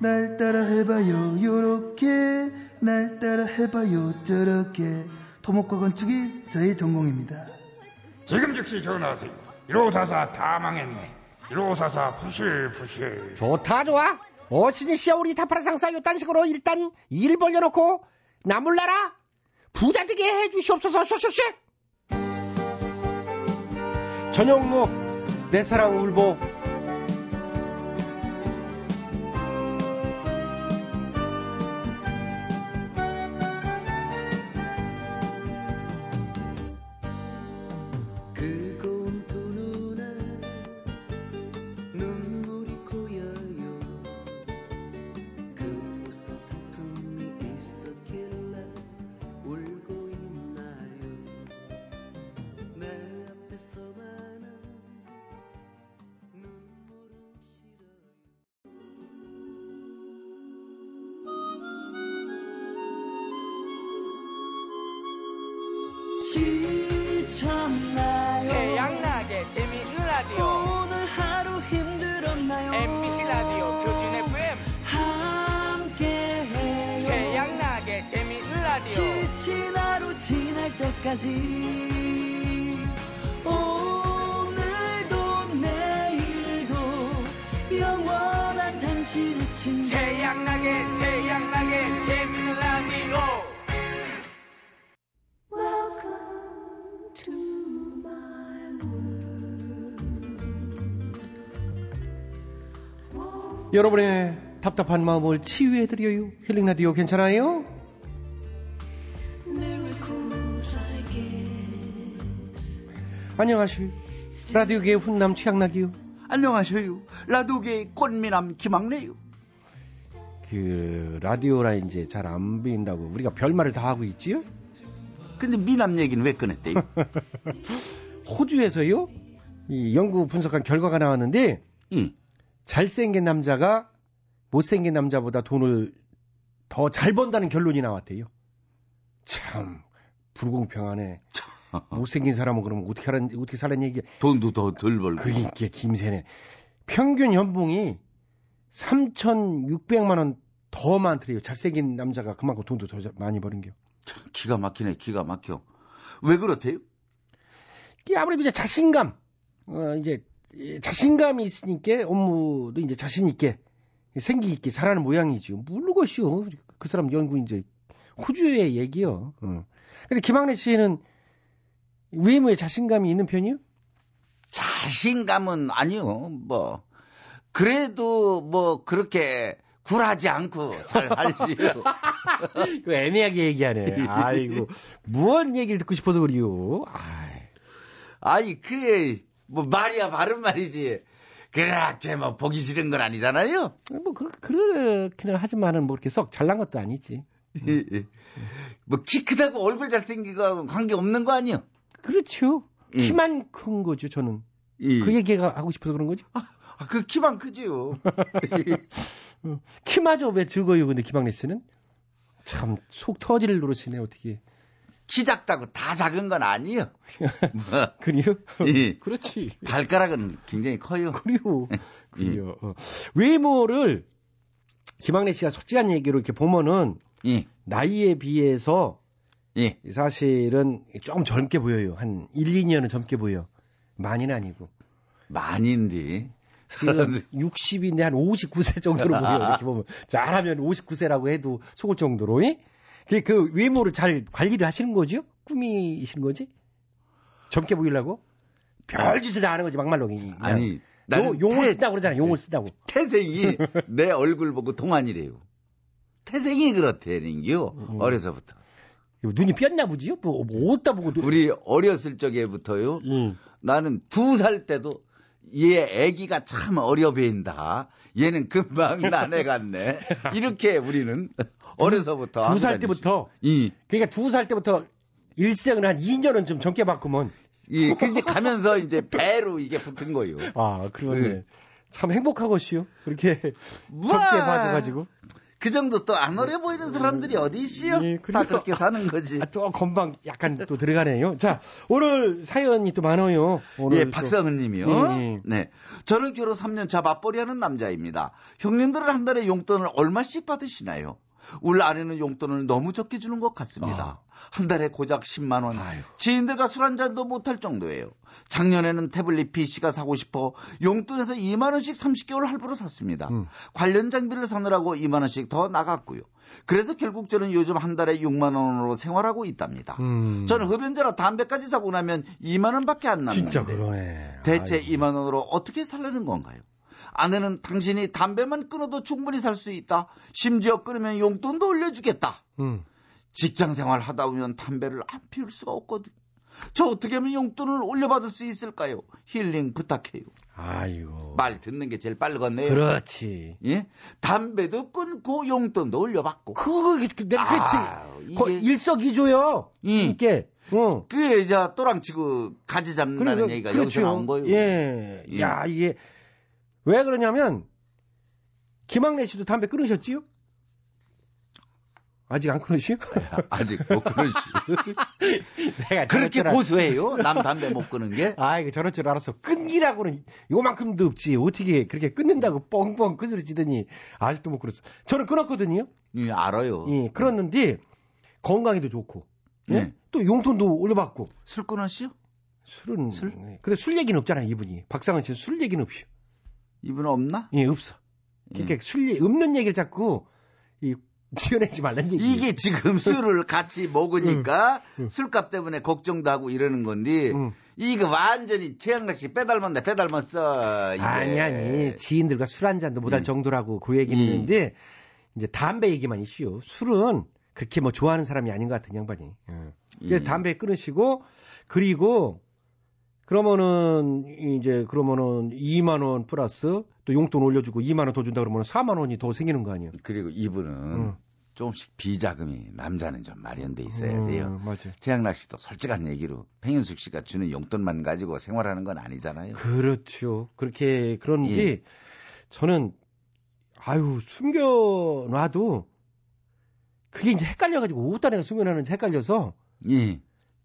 날 따라 해봐요, 요렇게. 날 따라 해봐요, 저렇게. 토목과 건축이 저의 전공입니다.
지금 즉시 전화하세요. 1544 다 망했네. 1544 부실부실.
좋다 좋아. 어신이 씨야 우리 타파라 상사 요딴 식으로 일단 일 벌려놓고 나몰라라 부자 되게 해주시옵소서 슉슉슉. 전영록 내 사랑 울보
지날 때까지 오늘도 내일도 영원한 당신의 친구
태양나게 태양나게 재미있는 라디오
여러분의 답답한 마음을 치유해드려요. 힐링 라디오 괜찮아요? 안녕하세요. 라디오계의 훈남 최양락이요.
안녕하세요. 라디오계의 꽃미남 김학래요.
그 라디오라 이제 잘 안 보인다고 우리가 별말을 다 하고 있지요?
근데 미남 얘기는 왜 꺼냈대요? [laughs]
호주에서요? 이 연구 분석한 결과가 나왔는데 잘생긴 남자가 못생긴 남자보다 돈을 더 잘 번다는 결론이 나왔대요. 참 불공평하네. 못생긴 사람은 그러면 어떻게 하란 어떻게 살란 얘기야?
돈도 더 덜 벌고.
그러니까 김새네. 평균 연봉이 3,600만 원 더 많더래요. 잘생긴 남자가 그만큼 돈도 더 많이 버는 겨.
기가 막히네, 기가 막혀. 왜 그렇대요?
아무래도 이제 자신감, 어, 이제 이 자신감이 있으니까 업무도 이제 자신 있게 생기 있게 잘하는 모양이죠. 모르겠시오. 그 사람 연구 이제 호주의 얘기요. 어. 근데 김학래 씨는 외모에 자신감이 있는 편이요?
자신감은 아니요. 뭐 그래도 뭐 그렇게 굴하지 않고 잘 살지요. [laughs]
그 애매하게 얘기하네. 아이고 무언 얘기를 듣고 싶어서 그래요.
아이 그게 뭐 말이야 바른 말이지. 그렇게 뭐 보기 싫은 건 아니잖아요.
뭐 그, 그렇기는 하지만은 뭐 이렇게 썩 잘난 것도 아니지.
뭐 키 크다고 얼굴 잘생기고 관계 없는 거 아니요?
그렇죠.
예.
키만 큰 거죠, 저는.
예.
그 얘기가 하고 싶어서 그런 거죠?
아, 그 키만 크지요. [laughs]
키마저 왜 적어요, 근데 김학래 씨는? 참, 속 터질 노릇이네, 어떻게.
키 작다고 다 작은 건 아니요. 뭐, [laughs]
그래요?
예.
그렇지.
발가락은 굉장히 커요.
그래요. 그래요. 어. 외모를 김학래 씨가 솔직한 얘기로 이렇게 보면은
예.
나이에 비해서
예.
사실은 좀 젊게 보여요. 한 1, 2년은 젊게 보여. 많이는 아니고.
많이인데.
지금 60인데 한 59세 정도로 보여. 이렇게 보면. 잘하면 59세라고 해도 속을 정도로. 예? 그, 그 외모를 잘 관리를 하시는 거죠? 꾸미시는 거지? 젊게 보이려고? 별짓을 다 하는 거지, 막말로. 그냥.
아니,
요,
나는
용을
태-
쓴다고 그러잖아, 용을 쓴다고.
태생이 [laughs] 내 얼굴 보고 동안이래요. 태생이 그렇대는겨.
음.
어려서부터.
눈이 삐었나 보지요? 뭐, 뭐 어디다 보고. 눈-
우리 어렸을 적에부터요.
음.
나는 두 살 때도 얘 애기가 참 어려 보인다. 얘는 금방 [laughs] 나네 같네. 이렇게 우리는 어려서부터
두 살 때부터.
이,
그러니까 두 살 때부터 일생을 한 2년은 좀 젊게.
이, 그 이제 가면서 이제 배로 이게 붙은 거요.
아, 그러네.
네.
참 행복하고시요. 그렇게
뭐,
젊게 봐줘가지고.
그 정도 또 안 어려 보이는 사람들이 어디 있어요?
예,
다
그래요.
그렇게 사는 거지.
아, 또 건방 약간 또 들어가네요. 자, 오늘 사연이 또 많아요. 오늘
예,
또.
박상은 님이요.
예, 예.
네. 저는 결혼 3년 차 맞벌이 하는 남자입니다. 형님들은 한 달에 용돈을 얼마씩 받으시나요? 우리 아내는 용돈을 너무 적게 주는 것 같습니다. 한 달에 고작 10만 원. 지인들과 술 한 잔도 못할 정도예요. 작년에는 태블릿 PC가 사고 싶어 용돈에서 2만 원씩 30개월 할부로 샀습니다.
음.
관련 장비를 사느라고 2만 원씩 더 나갔고요. 그래서 결국 저는 요즘 한 달에 6만 원으로 생활하고 있답니다.
음.
저는 흡연자라 담배까지 사고 나면 2만 원밖에 안 남는데
진짜 그러네.
대체
아이고.
2만 원으로 어떻게 살려는 건가요? 아내는 당신이 담배만 끊어도 충분히 살 수 있다. 심지어 끊으면 용돈도 올려주겠다.
음.
직장 생활 하다 보면 담배를 안 피울 수가 없거든. 저 어떻게 하면 용돈을 올려받을 수 있을까요? 힐링 부탁해요.
아이고.
말 듣는 게 제일 빠르겠네요.
그렇지.
예? 담배도 끊고 용돈도 올려받고.
그거, 그, 내가
아,
그,
이게-
거, 일석이조요.
이.
이게. 어.
그게 이제 또랑치고 가지 잡는다는
그리고-
얘기가
그렇죠.
여기서 나온 거예요.
예.
예.
야, 이게 왜 그러냐면 김학래 씨도 담배 끊으셨지요? 아직 안 끊으시요? [laughs]
아직 못 끊으시. [laughs]
내가
그렇게 고소해요? 남 담배 못 끊은 게? [laughs]
아이고 저럴 줄 알았어. 끊기라고는 요만큼도 없지. 어떻게 그렇게 끊는다고 뻥뻥 그 소리 지더니 아직도 못 끊었어. 저는 끊었거든요.
예, 알아요.
예, 끊었는데 건강에도 좋고. 예?
예.
또 용돈도 올려받고.
술 끊었시요?
술은 술? 근데 술 얘기는 없잖아, 이분이. 박상은 씨는 술 얘기는 없이.
이분 없나?
예, 없어. 그러니까 술 얘기, 없는 얘기를 자꾸 이 지어내지 말란 얘기.
이게 지금 [laughs] 술을 같이 먹으니까 술값 때문에 걱정도 하고 이러는 건데 이거 완전히 최양락 씨 빼닮았네 빼닮았어 이게.
아니 아니 지인들과 술 한 잔도 못할
음.
정도라고 그 얘기는
음.
있는데 이제 담배 얘기만 이슈요. 술은 그렇게 뭐 좋아하는 사람이 아닌 것 같은 양반이. 예. 그래서
음.
담배 끊으시고 그리고 그러면은 이제 그러면은 2만 원 플러스 또 용돈 올려주고 2만 원 더 준다 그러면 4만 원이 더 생기는 거 아니에요?
그리고 이분은
음.
조금씩 비자금이 남자는 좀 마련돼 있어야
음,
돼요.
맞아요.
최양락 씨도 솔직한 얘기로 팽현숙 씨가 주는 용돈만 가지고 생활하는 건 아니잖아요.
그렇죠. 그렇게 그런데
예.
저는 아유 숨겨놔도 그게 이제 헷갈려가지고 어디다 내가 숨겨놨는지 헷갈려서
예.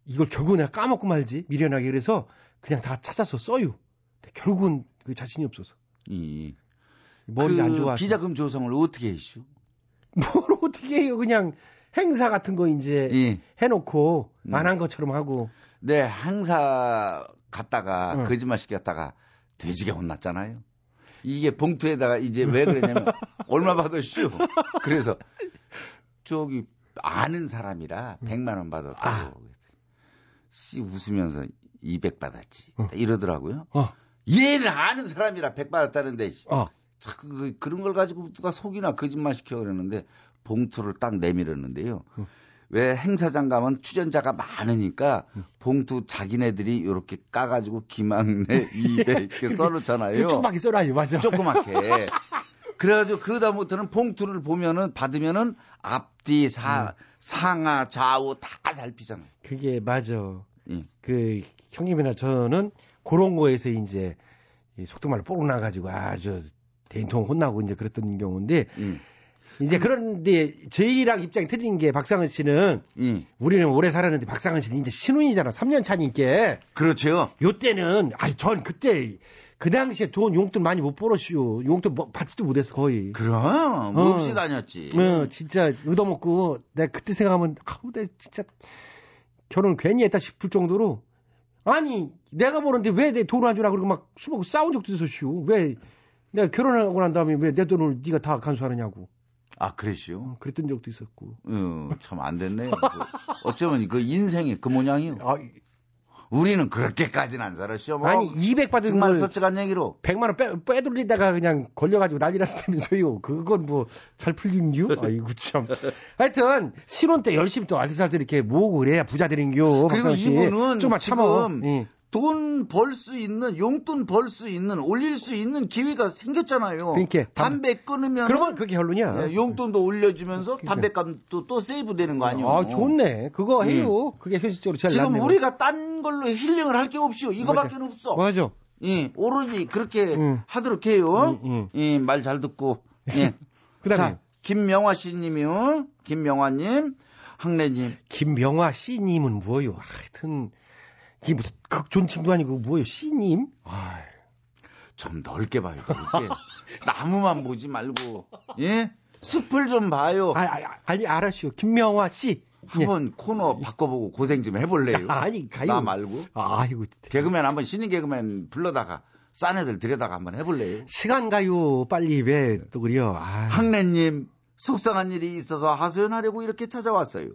이걸 결국 내가 까먹고 말지 미련하게 그래서 그냥 다 찾아서 써요. 결국은 그 자신이 없어서
이
머리가 그안 좋아서
비자금 조성을 어떻게 했슈? [laughs]
뭘 어떻게 해요? 그냥 행사 같은 거 이제
예.
해놓고
음.
안한 것처럼 하고.
네, 행사 갔다가
응.
거짓말 시켰다가 돼지게 혼났잖아요. 이게 봉투에다가 이제 왜 그러냐면 [laughs] 얼마 받았슈. 그래서 저기 아는 사람이라 100만 원 받았다고. 씨 웃으면서 200 받았지. 이러더라고요.
어.
얘는 아는 사람이라 100 받았다는데 씨,
어.
자꾸 그, 그런 걸 가지고 누가 속이나 거짓말 시켜 그러는데 봉투를 딱 내밀었는데요. 왜 행사장 가면 출연자가 많으니까 봉투 자기네들이 [laughs] 이렇게 까가지고 김학래 200 이렇게 써놓잖아요.
조그맣게 써놔요, 맞아.
조그맣게. [laughs] 그래가지고 그 다음부터는 봉투를 보면은 받으면은 앞뒤 사 상하 좌우 다 살피잖아요.
그게 맞아.
예.
그 형님이나 저는 그런 거에서 이제 이 속도 말로 뽀록 나가지고 아주 대인통 혼나고 이제 그랬던 경우인데
예.
이제 그런데 저희랑 입장이 틀린 게 박상은 씨는
예.
우리는 오래 살았는데 박상은 씨는 이제 신혼이잖아. 3년 차니까.
그렇죠.
요 때는 아니 전 그때 그 당시에 돈 용돈 많이 못 벌었슈. 용돈 뭐 받지도 못했어 거의.
그럼 뭐 없이 다녔지.
어, 진짜 얻어먹고 내가 그때 생각하면 아우 내가 진짜 결혼을 괜히 했다 싶을 정도로 아니 내가 버는데 왜 내 돈을 안 주라 그러고 막 수먹고 싸운 적도 있었슈. 왜 내가 결혼하고 난 다음에 왜 내 돈을 네가 다 간수하느냐고.
아 그랬슈.
그랬던 적도 있었고.
어, 참안 됐네요. 그, 어쩌면 그 인생이 그 모양이요.
아,
우리는 그렇게까지는 안 살았죠. 뭐.
아니 200 받은
정말
걸
솔직한 얘기로
100만 원 빼, 빼돌리다가 그냥 걸려가지고 난리 났다면서요. 그건 뭐 잘 풀린겨? 아이고 참. 하여튼 신혼 때 열심히 또 알뜰살뜰 이렇게 모으고 그래야 부자 되는 겨.
그리고
박상훈 씨.
이분은
좀만 참아.
지금
예.
돈 벌 수 있는 용돈 벌 수 있는 올릴 수 있는 기회가 생겼잖아요.
그러니까
담배 끊으면
그러면 그게 결론이야.
용돈도 올려주면서 담배값도 또 세이브 되는 거 아니에요?
아, 좋네. 그거 해요. 그게 현실적으로 제일
지금. 우리가 딴 걸로 힐링을 할 게 없이요. 이거밖에 는 없어.
맞아.
예, 오로지 그렇게
응.
하도록 해요.
응,
예, 말 잘 듣고. 예. [laughs]
그다음에
자, 김명화 씨님이요. 김명화님, 학래님.
김명화 씨님은 뭐요? 하여튼 이게 무슨 극존칭도 아니고 뭐요? 씨님? 아,
좀 넓게 봐요. 넓게. [laughs] 나무만 보지 말고, 예? 숲을 좀 봐요.
아, 아, 아니 알았슈. 김명화 씨.
한번 코너 바꿔보고 고생 좀 해볼래요? [laughs]
아니 가요.
나 말고.
아 이고
개그맨 한번 신인 개그맨 불러다가 싼 애들 들여다가 한번 해볼래요?
시간 가요. 빨리 왜 또 그래요? 아,
학래님 속상한 일이 있어서 하소연하려고 이렇게 찾아왔어요.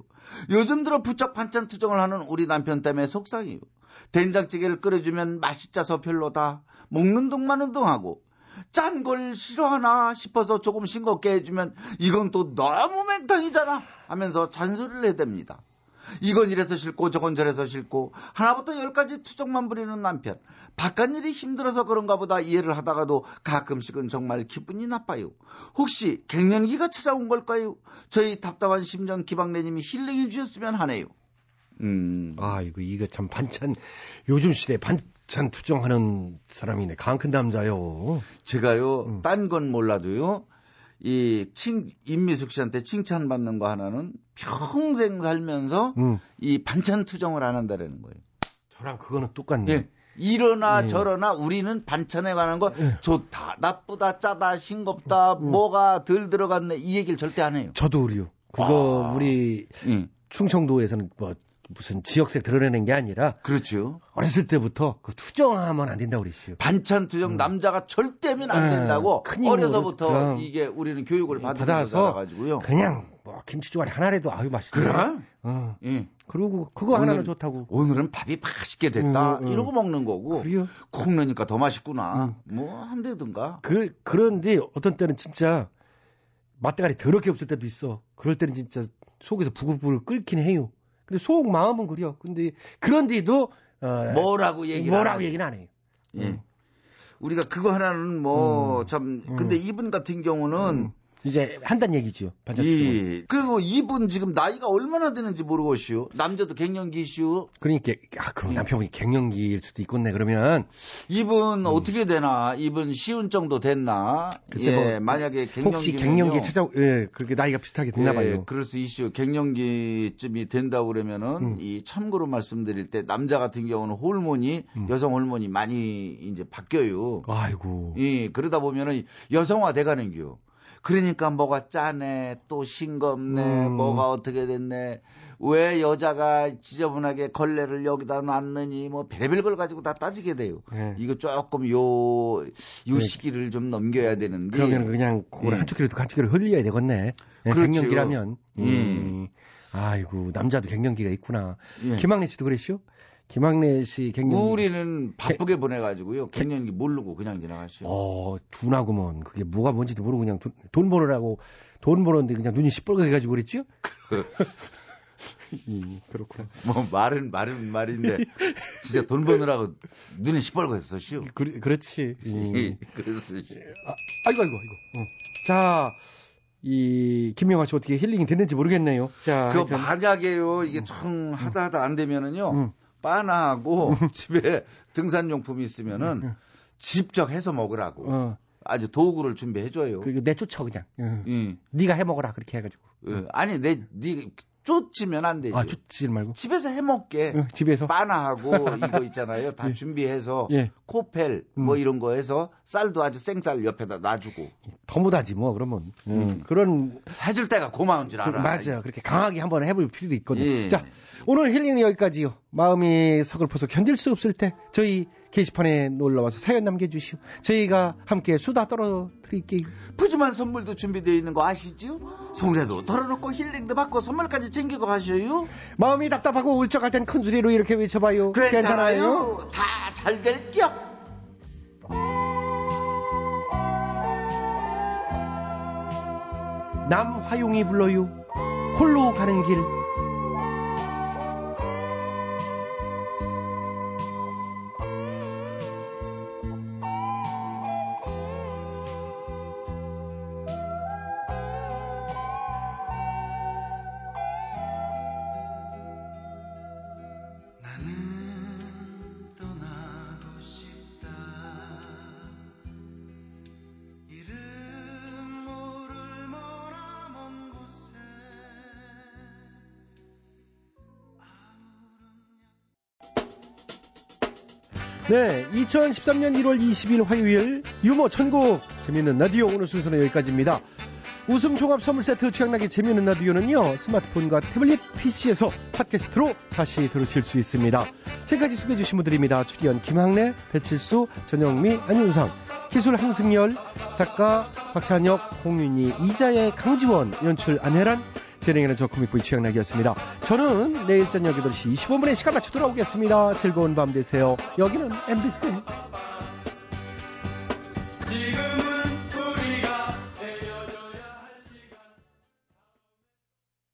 요즘 들어 부쩍 반찬 투정을 하는 우리 남편 때문에 속상해요. 된장찌개를 끓여주면 맛있자서 별로다. 먹는 둥 마는 둥 하고 짠 걸 싫어하나 싶어서 조금 싱겁게 해주면 이건 또 너무 맹탕이잖아 하면서 잔소리를 해댑니다. 이건 이래서 싫고 저건 저래서 싫고 하나부터 열까지 투정만 부리는 남편. 바깥 일이 힘들어서 그런가 보다 이해를 하다가도 가끔씩은 정말 기분이 나빠요. 혹시 갱년기가 찾아온 걸까요? 저희 답답한 심정 기박래님이 힐링해 주셨으면 하네요. 음.
아이고 이거 참 반찬 요즘 시대 반찬 투정하는 사람이네. 강 큰 남자요.
제가요, 딴건 몰라도요, 이, 칭, 임미숙 씨한테 칭찬받는 거 하나는 평생 살면서
음.
이 반찬 투정을 안 한다라는 거예요.
저랑 그거는 똑같네.
예. 이러나
예.
저러나 우리는 반찬에 관한 거 좋다, 나쁘다, 짜다, 싱겁다, 뭐가 덜 들어갔네 이 얘기를 절대 안 해요.
저도 그래요. 그거
아.
우리
예.
충청도에서는 뭐 무슨 지역색 드러내는 게 아니라
그렇죠.
어렸을 때부터 그 투정하면 안 된다고 그랬어요.
반찬 투정 남자가 절대 하면 안
예,
된다고
큰 힘으로
어려서부터. 이게 우리는 교육을
받아서
가지고요.
그냥 뭐 김치 조각이 하나라도 아유 맛있다.
그럼?
어.
예.
그리고 그거 하나는 좋다고.
오늘은 밥이 맛있게 됐다.
음, 음.
이러고 먹는 거고.
그래요?
콩 넣으니까 더 맛있구나. 뭐 한대든가.
그 그런데 어떤 때는 진짜 맛대가리 더럽게 없을 때도 있어. 그럴 때는 진짜 속에서 부글부글 끓긴 해요. 근데 속 마음은 그려. 근데 그런데도 어,
뭐라고 얘기를 안
뭐라고. 얘기는 안 해요.
예. 우리가 그거 하나는 뭐참 근데 이분 같은 경우는
이제 한단 얘기죠.
이 그리고 이분 지금 나이가 얼마나 되는지 모르겠슈. 남자도 갱년기슈.
그러니까 아 그럼 남편분이 갱년기일 수도 있겠네. 그러면
이분 어떻게 되나? 이분 시운 정도 됐나?
글쎄
예,
뭐,
만약에 갱년기
혹시 갱년기 찾아 예 그렇게 나이가 비슷하게 됐나 봐요.
예, 그럴 수 있슈. 갱년기쯤이 된다 그러면은
음.
이 참고로 말씀드릴 때 남자 같은 경우는 호르몬이 여성 호르몬이 많이 이제 바뀌어요.
아이고.
예, 그러다 보면은 여성화 돼가는 겨. 그러니까 뭐가 짜네, 또 싱겁네,
음.
뭐가 어떻게 됐네. 왜 여자가 지저분하게 걸레를 여기다 놨느니 뭐 별의별 걸 가지고 다 따지게 돼요.
네.
이거 조금 요, 요
네.
시기를 좀 넘겨야 되는데.
그러면 그냥 그걸
예.
한쪽 귀로 한쪽 귀로 흘려야 되겠네. 예,
그렇죠.
갱년기라면.
예.
음. 아이고 남자도 갱년기가 있구나.
예.
김학래 씨도 그랬죠? 김학래 씨 갱년기.
우리는 바쁘게 보내가지고요. 갱년기 모르고 그냥 지나가시오.
어, 둔하구먼. 그게 뭐가 뭔지도 모르고 그냥 돈, 돈 벌으라고 돈 벌었는데 그냥 눈이 시뻘겋게 해가지고 그랬죠? [laughs] 음, 그렇구나.
뭐 말은 말은 말인데 진짜 돈 버느라고 눈이 시뻘겋었시오.
그, 그렇지. 음.
그래서
아, 아이고, 아이고, 아이고. 어. 자, 이, 김명화 씨 어떻게 힐링이 됐는지 모르겠네요. 자,
그
하여튼.
만약에요 이게 좀 하다 하다 안 되면은요
음.
바나하고 [laughs] 집에 등산용품이 있으면은 직접 해서 먹으라고
어,
아주 도구를 준비해줘요.
그리고 내쫓아, 그냥. 응.
예.
네가 해 먹어라. 그렇게 해가지고.
예. 아니 내 네 쫓지면 안 되죠.
아, 쫓지 말고.
집에서 해 먹게.
어, 집에서.
바나하고 [laughs] 이거 있잖아요. 다 준비해서
예.
코펠
음.
뭐 이런 거 해서 쌀도 아주 생쌀 옆에다 놔주고
더 못하지, 뭐, 그러면. 음,
음.
그런.
해줄 때가 고마운 줄 알아.
맞아요. 그렇게 강하게 한번 해볼 필요도 있거든요.
예.
자, 오늘 힐링은 여기까지요. 마음이 서글퍼서 견딜 수 없을 때 저희 게시판에 놀러와서 사연 남겨주시오. 저희가 함께 수다 떨어드릴게요.
푸짐한 선물도 준비되어 있는 거 아시죠? 송래도 덜어놓고 힐링도 받고 선물까지 챙기고 가셔요.
마음이 답답하고 울적할 땐 큰 소리로 이렇게 외쳐봐요.
괜찮아요. 다잘 될겨.
남화용이 불러요. 홀로 가는 길. 2013년 1월 20일 화요일 유머 천국 재밌는 라디오 오늘 순서는 여기까지입니다. 웃음 종합 선물 세트 취향나게 재밌는 라디오는요 스마트폰과 태블릿 PC에서 팟캐스트로 다시 들으실 수 있습니다. 지금까지 소개해 주신 분들입니다. 출연 김학래, 배칠수, 전영미, 안윤상, 기술 한승열, 작가 박찬혁, 공윤희, 이자의 강지원, 연출 안혜란, 진행하는 저 코믹보이 취향나기였습니다. 저는 내일 저녁 8시 25분에 시간 맞춰 돌아오겠습니다. 즐거운 밤 되세요. 여기는 MBC.